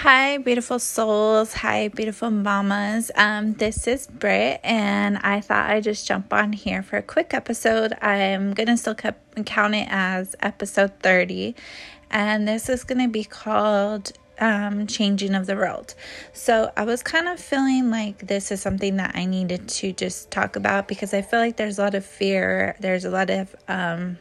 Hi, beautiful souls. Hi, beautiful mamas. Um, this is Britt, and I thought I'd just jump on here for a quick episode. I'm gonna still count it as episode 30, and this is gonna be called um, Changing of the World. So, I was kind of feeling like this is something that I needed to just talk about because I feel like there's a lot of fear, there's a lot of um,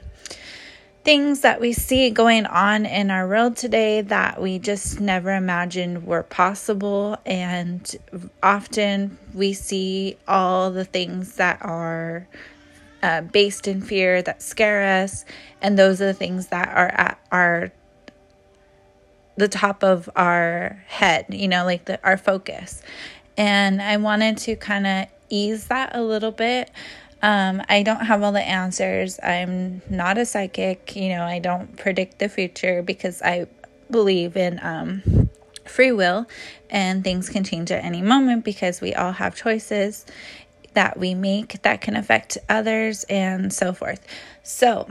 things that we see going on in our world today that we just never imagined were possible. And often we see all the things that are uh, based in fear that scare us. And those are the things that are at our the top of our head, you know, like the, our focus. And I wanted to kind of ease that a little bit um, I don't have all the answers. I'm not a psychic. You know, I don't predict the future because I believe in um, free will and things can change at any moment because we all have choices that we make that can affect others and so forth. So,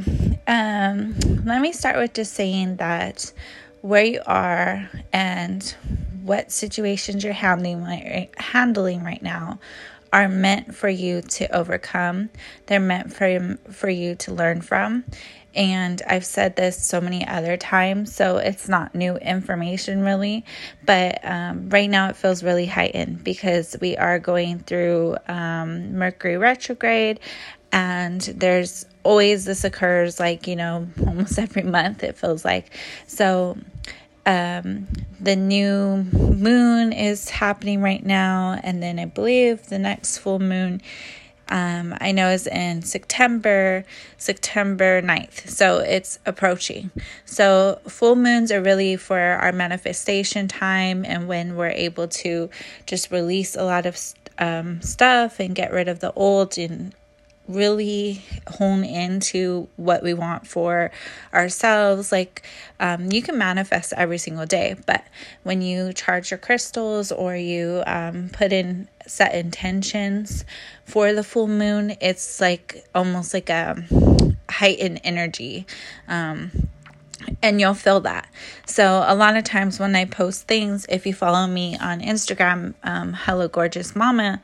um, let me start with just saying that where you are and what situations you're handling handling right now are meant for you to overcome. They're meant for for you to learn from. And I've said this so many other times, so it's not new information really. But um, right now it feels really heightened because we are going through um, Mercury retrograde, and there's always this occurs like, you know, almost every month it feels like. So um, the new moon is happening right now, and then I believe the next full moon. Um, I know is in September, September 9th. So it's approaching. So full moons are really for our manifestation time and when we're able to just release a lot of um, stuff and get rid of the old and really hone into what we want for ourselves. Like, um, you can manifest every single day, but when you charge your crystals or you um, put in set intentions for the full moon, it's like almost like a heightened energy. Um, and you'll feel that. So, a lot of times when I post things, if you follow me on Instagram, um, Hello Gorgeous Mama,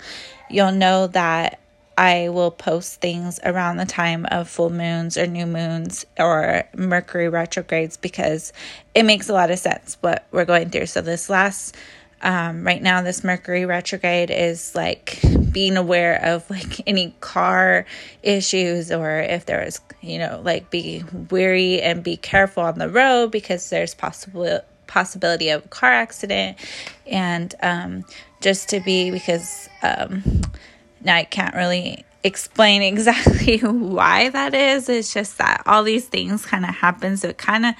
you'll know that I will post things around the time of full moons or new moons or Mercury retrogrades because it makes a lot of sense what we're going through. So, this last, um, right now, this Mercury retrograde is like being aware of like any car issues or if there is, you know, like be weary and be careful on the road because there's possible possibility of a car accident and um, just to be because um, now, I can't really explain exactly why that is. It's just that all these things kind of happen. So it kind of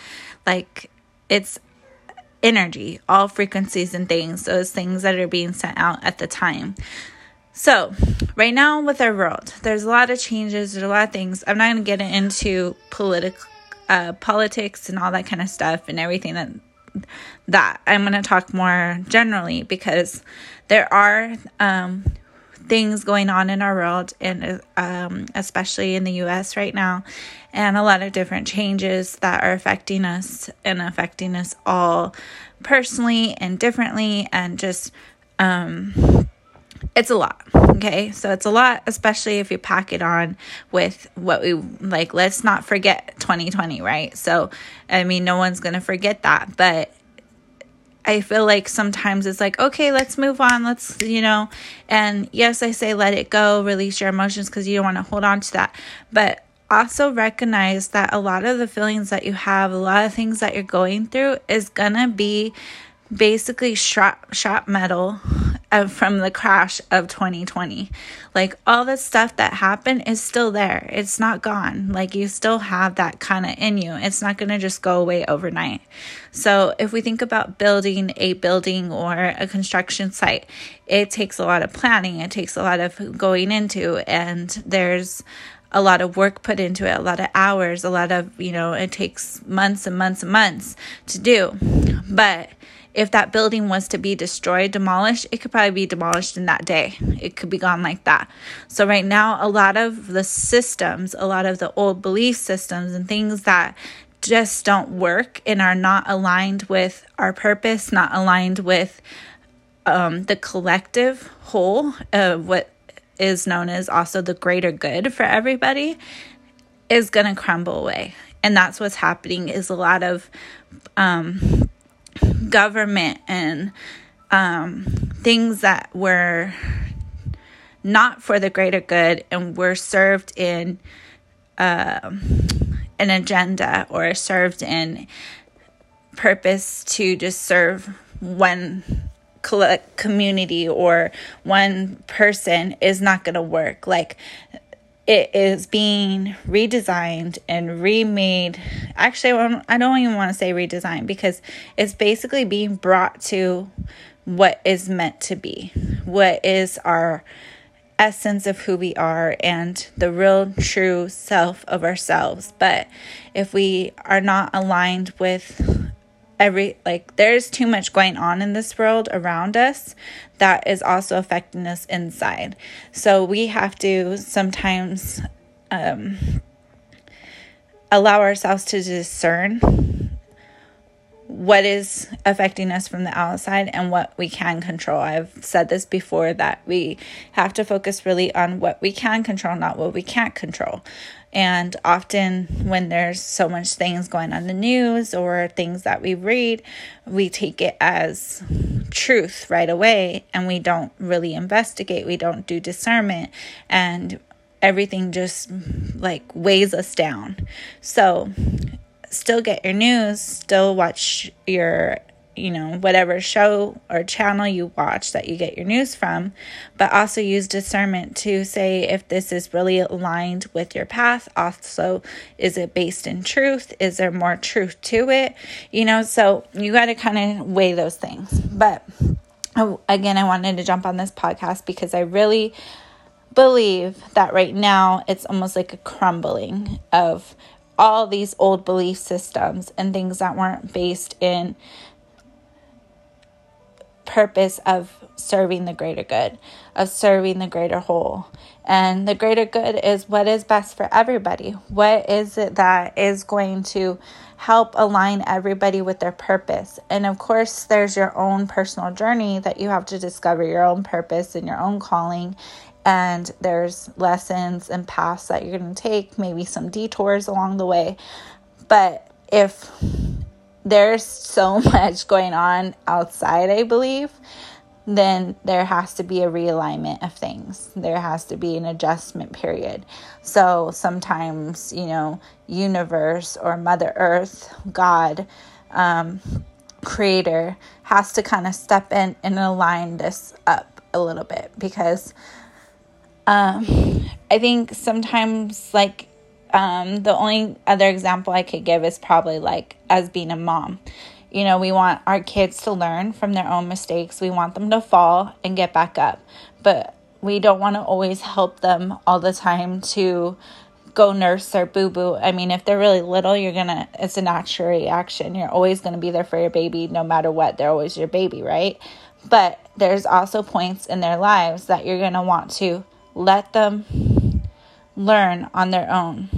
like it's energy, all frequencies and things, those things that are being sent out at the time. So, right now with our world, there's a lot of changes, there's a lot of things. I'm not going to get into political uh, politics and all that kind of stuff and everything that that I'm going to talk more generally because there are um, things going on in our world, and um, especially in the US right now, and a lot of different changes that are affecting us and affecting us all personally and differently, and just um, it's a lot. Okay, so it's a lot, especially if you pack it on with what we like. Let's not forget 2020, right? So, I mean, no one's gonna forget that, but I feel like sometimes it's like, okay, let's move on. Let's, you know, and yes, I say let it go, release your emotions because you don't want to hold on to that. But also recognize that a lot of the feelings that you have, a lot of things that you're going through is going to be basically shot, shot metal from the crash of 2020. Like all the stuff that happened is still there. It's not gone. Like you still have that kind of in you. It's not going to just go away overnight. So if we think about building a building or a construction site, it takes a lot of planning. It takes a lot of going into and there's a lot of work put into it, a lot of hours, a lot of, you know, it takes months and months and months to do. But if that building was to be destroyed, demolished, it could probably be demolished in that day. It could be gone like that. So, right now, a lot of the systems, a lot of the old belief systems and things that just don't work and are not aligned with our purpose, not aligned with um, the collective whole of what is known as also the greater good for everybody, is going to crumble away. And that's what's happening is a lot of um, government and um, things that were not for the greater good and were served in uh, an agenda or served in purpose to just serve one community or one person is not going to work. Like it is being redesigned and remade. Actually, I don't even want to say redesigned because it's basically being brought to what is meant to be, what is our essence of who we are and the real true self of ourselves. But if we are not aligned with every like there's too much going on in this world around us that is also affecting us inside. So we have to sometimes um allow ourselves to discern what is affecting us from the outside and what we can control. I've said this before that we have to focus really on what we can control, not what we can't control. And often, when there's so much things going on the news or things that we read, we take it as truth right away and we don't really investigate, we don't do discernment, and everything just like weighs us down. So, still get your news, still watch your, you know, whatever show or channel you watch that you get your news from, but also use discernment to say if this is really aligned with your path. Also, is it based in truth? Is there more truth to it? You know, so you got to kind of weigh those things. But again, I wanted to jump on this podcast because I really believe that right now it's almost like a crumbling of all these old belief systems and things that weren't based in purpose of serving the greater good, of serving the greater whole. And the greater good is what is best for everybody. What is it that is going to help align everybody with their purpose? And of course, there's your own personal journey that you have to discover your own purpose and your own calling and there's lessons and paths that you're going to take, maybe some detours along the way. But if there's so much going on outside, I believe, then there has to be a realignment of things. There has to be an adjustment period. So sometimes, you know, universe or Mother Earth, God, um, Creator has to kind of step in and align this up a little bit because um, I think sometimes, like, um, the only other example I could give is probably like as being a mom. You know, we want our kids to learn from their own mistakes. We want them to fall and get back up. But we don't want to always help them all the time to go nurse their boo boo. I mean, if they're really little, you're gonna, it's a natural reaction. You're always gonna be there for your baby no matter what. They're always your baby, right? But there's also points in their lives that you're gonna want to let them learn on their own.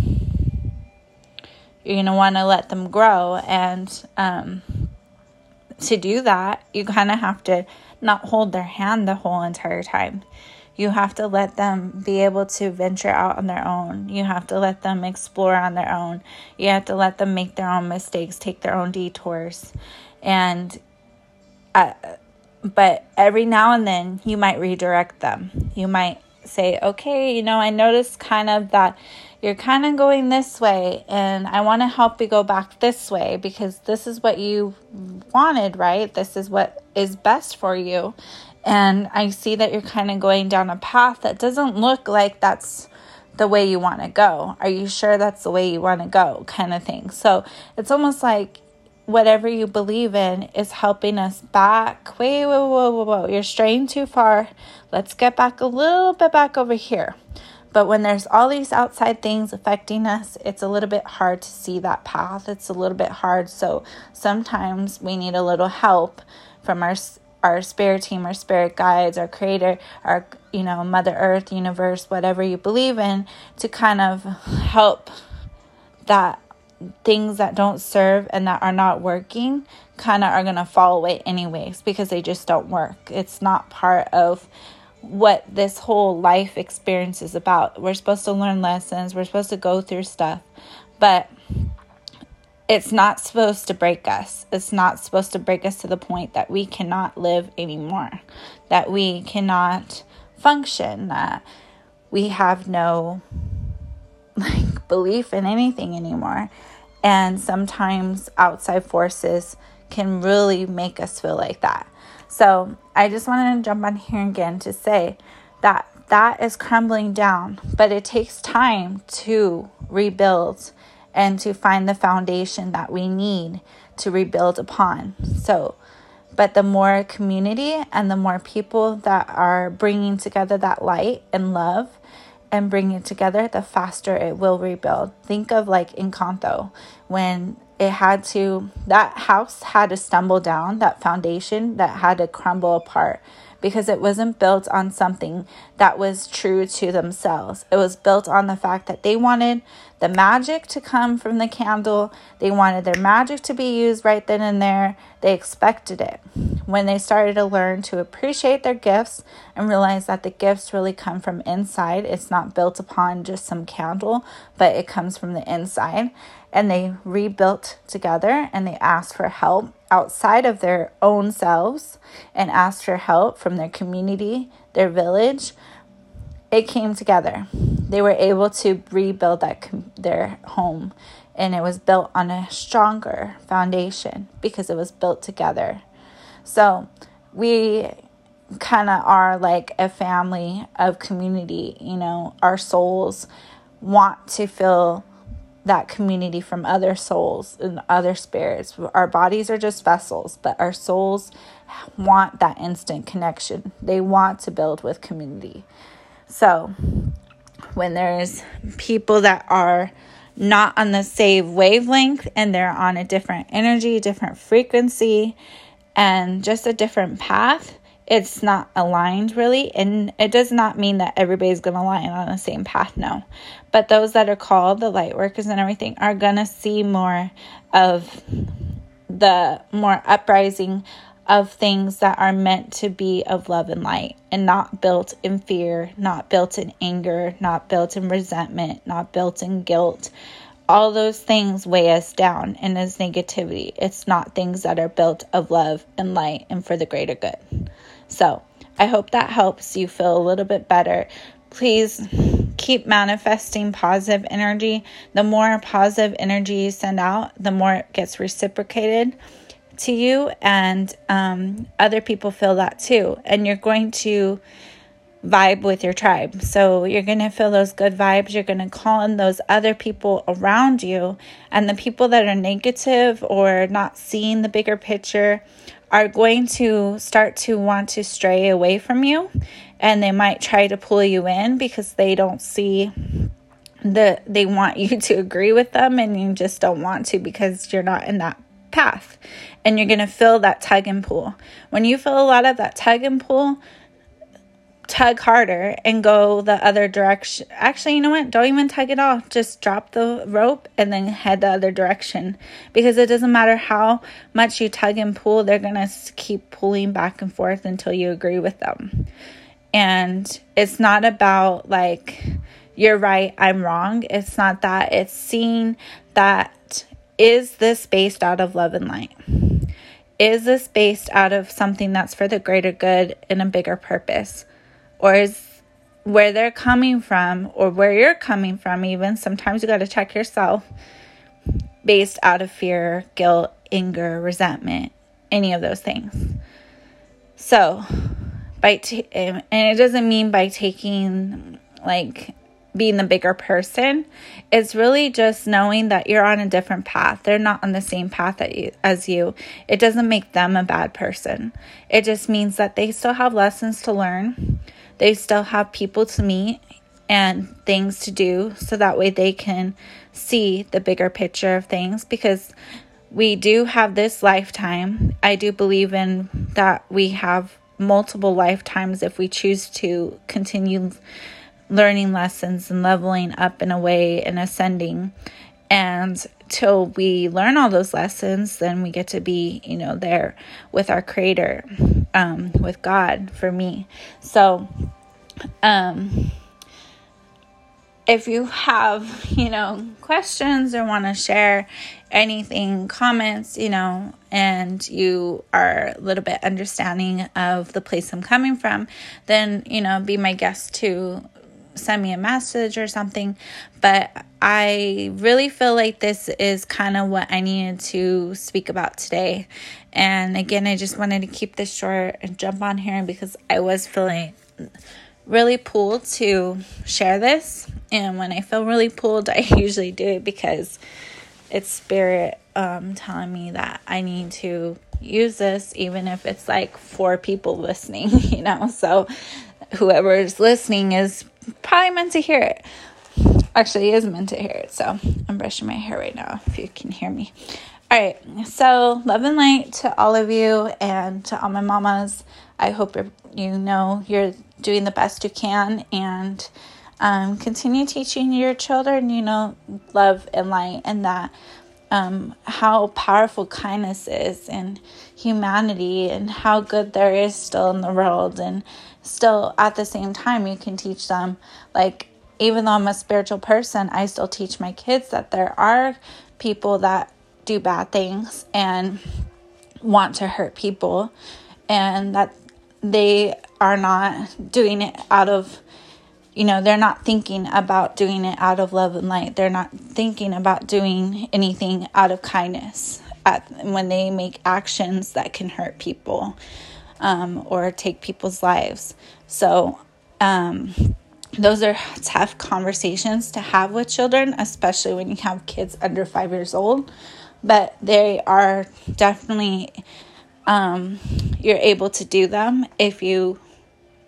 You're going to want to let them grow. And um, to do that, you kind of have to not hold their hand the whole entire time. You have to let them be able to venture out on their own. You have to let them explore on their own. You have to let them make their own mistakes, take their own detours. And, uh, but every now and then, you might redirect them. You might say, okay, you know, I noticed kind of that you're kind of going this way, and I want to help you go back this way because this is what you wanted, right? This is what is best for you. And I see that you're kind of going down a path that doesn't look like that's the way you want to go. Are you sure that's the way you want to go? Kind of thing. So it's almost like whatever you believe in is helping us back. Wait, whoa, whoa, whoa, whoa. You're straying too far. Let's get back a little bit back over here. But when there's all these outside things affecting us, it's a little bit hard to see that path. It's a little bit hard. So sometimes we need a little help from our our spirit team, our spirit guides, our creator, our you know, mother earth, universe, whatever you believe in to kind of help that things that don't serve and that are not working kind of are going to fall away anyways because they just don't work. It's not part of what this whole life experience is about. We're supposed to learn lessons, we're supposed to go through stuff, but it's not supposed to break us. It's not supposed to break us to the point that we cannot live anymore, that we cannot function, that we have no like belief in anything anymore. And sometimes outside forces can really make us feel like that. So I just wanted to jump on here again to say that that is crumbling down, but it takes time to rebuild and to find the foundation that we need to rebuild upon. So, but the more community and the more people that are bringing together that light and love and bringing it together, the faster it will rebuild. Think of like Encanto when it had to, that house had to stumble down, that foundation that had to crumble apart because it wasn't built on something that was true to themselves. It was built on the fact that they wanted the magic to come from the candle. They wanted their magic to be used right then and there. They expected it. When they started to learn to appreciate their gifts and realize that the gifts really come from inside, it's not built upon just some candle, but it comes from the inside. And they rebuilt together and they asked for help outside of their own selves and asked for help from their community, their village, it came together. They were able to rebuild that their home and it was built on a stronger foundation because it was built together. So, we kind of are like a family of community, you know, our souls want to feel that community from other souls and other spirits. Our bodies are just vessels, but our souls want that instant connection. They want to build with community. So, when there's people that are not on the same wavelength and they're on a different energy, different frequency, and just a different path, it's not aligned really. And it does not mean that everybody's going to align on the same path, no. But those that are called, the light workers and everything, are going to see more of the more uprising of things that are meant to be of love and light and not built in fear, not built in anger, not built in resentment, not built in guilt. All those things weigh us down and as negativity. It's not things that are built of love and light and for the greater good. So, I hope that helps you feel a little bit better. Please keep manifesting positive energy. The more positive energy you send out, the more it gets reciprocated to you, and um, other people feel that too. And you're going to vibe with your tribe. So you're going to feel those good vibes. You're going to call in those other people around you. And the people that are negative or not seeing the bigger picture are going to start to want to stray away from you. And they might try to pull you in because they don't see the they want you to agree with them and you just don't want to because you're not in that path and you're going to feel that tug and pull. When you feel a lot of that tug and pull, tug harder and go the other direction. Actually, you know what? Don't even tug it off. Just drop the rope and then head the other direction because it doesn't matter how much you tug and pull, they're going to keep pulling back and forth until you agree with them. And it's not about like, you're right, I'm wrong. It's not that. It's seeing that is this based out of love and light? Is this based out of something that's for the greater good and a bigger purpose? Or is where they're coming from or where you're coming from, even sometimes you got to check yourself based out of fear, guilt, anger, resentment, any of those things. So, by t- and it doesn't mean by taking like being the bigger person. It's really just knowing that you're on a different path. They're not on the same path as you. It doesn't make them a bad person. It just means that they still have lessons to learn. They still have people to meet and things to do so that way they can see the bigger picture of things because we do have this lifetime. I do believe in that we have multiple lifetimes if we choose to continue learning lessons and leveling up in a way and ascending. And till we learn all those lessons, then we get to be, you know, there with our creator, um, with God for me. So, um, if you have, you know, questions or want to share anything, comments, you know, and you are a little bit understanding of the place I'm coming from, then, you know, be my guest to send me a message or something. But I really feel like this is kind of what I needed to speak about today. And again, I just wanted to keep this short and jump on here because I was feeling really pulled to share this. And when I feel really pulled, I usually do it because it's spirit um, telling me that I need to use this, even if it's like four people listening, you know. So whoever is listening is probably meant to hear it. Actually, is meant to hear it. So I'm brushing my hair right now if you can hear me. All right, so love and light to all of you and to all my mamas. I hope you know you're doing the best you can and um, continue teaching your children, you know, love and light and that um, how powerful kindness is and humanity and how good there is still in the world. And still, at the same time, you can teach them, like, even though I'm a spiritual person, I still teach my kids that there are people that do bad things and want to hurt people and that they are not doing it out of you know they're not thinking about doing it out of love and light. They're not thinking about doing anything out of kindness at, when they make actions that can hurt people um, or take people's lives. So um, those are tough conversations to have with children especially when you have kids under five years old. But they are definitely um, you're able to do them if you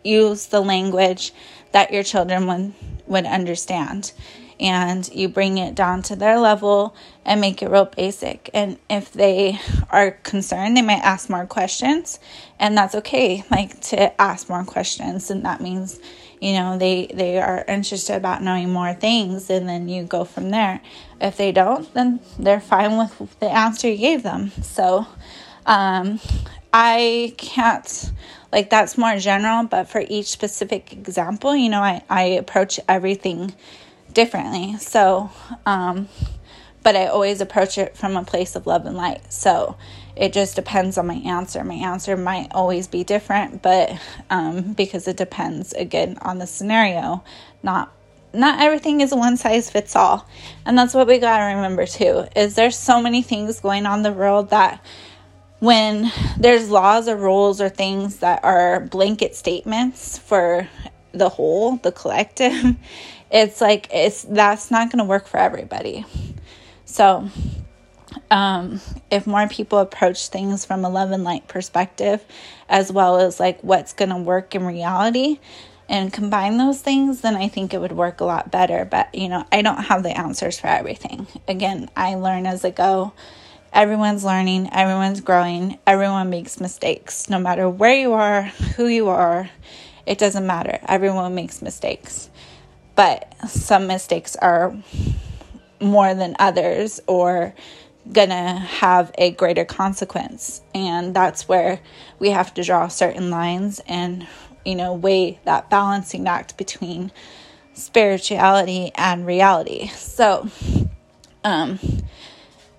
use the language that your children would, would understand and you bring it down to their level and make it real basic. And if they are concerned, they might ask more questions, and that's okay. Like to ask more questions, and that means, you know, they they are interested about knowing more things, and then you go from there. If they don't, then they're fine with the answer you gave them. So, um, I can't like that's more general, but for each specific example, you know, I, I approach everything differently. So, um, but I always approach it from a place of love and light. So it just depends on my answer. My answer might always be different, but um, because it depends again on the scenario, not not everything is one size fits all. And that's what we got to remember too. Is there's so many things going on in the world that when there's laws or rules or things that are blanket statements for the whole, the collective, it's like it's that's not going to work for everybody. So, um, if more people approach things from a love and light perspective, as well as like what's going to work in reality, and combine those things, then I think it would work a lot better. But you know, I don't have the answers for everything. Again, I learn as I go Everyone's learning, everyone's growing, everyone makes mistakes. No matter where you are, who you are, it doesn't matter. Everyone makes mistakes. But some mistakes are more than others or gonna have a greater consequence. And that's where we have to draw certain lines and, you know, weigh that balancing act between spirituality and reality. So, um,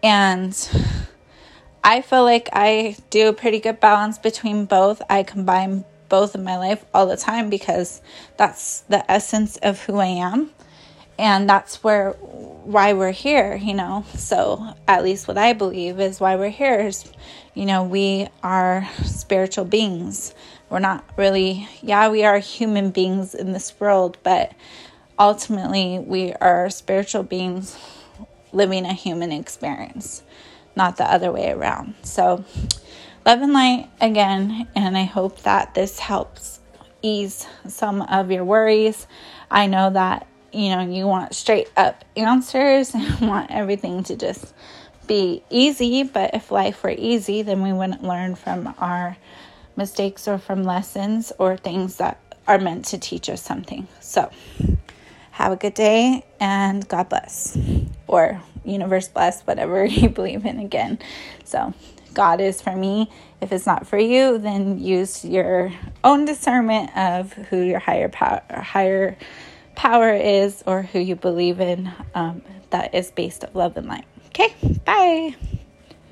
and I feel like I do a pretty good balance between both. I combine both in my life all the time because that's the essence of who I am. And that's where why we're here, you know. So, at least what I believe is why we're here is, you know, we are spiritual beings. We're not really, yeah, we are human beings in this world, but ultimately we are spiritual beings living a human experience, not the other way around. So, love and light again, and I hope that this helps ease some of your worries. I know that you know you want straight up answers and want everything to just be easy, but if life were easy, then we wouldn't learn from our mistakes or from lessons or things that are meant to teach us something. So, have a good day and God bless. Or universe bless whatever you believe in again. So, God is for me. If it's not for you, then use your own discernment of who your higher power, higher power is, or who you believe in. Um, that is based of love and light. Okay, bye.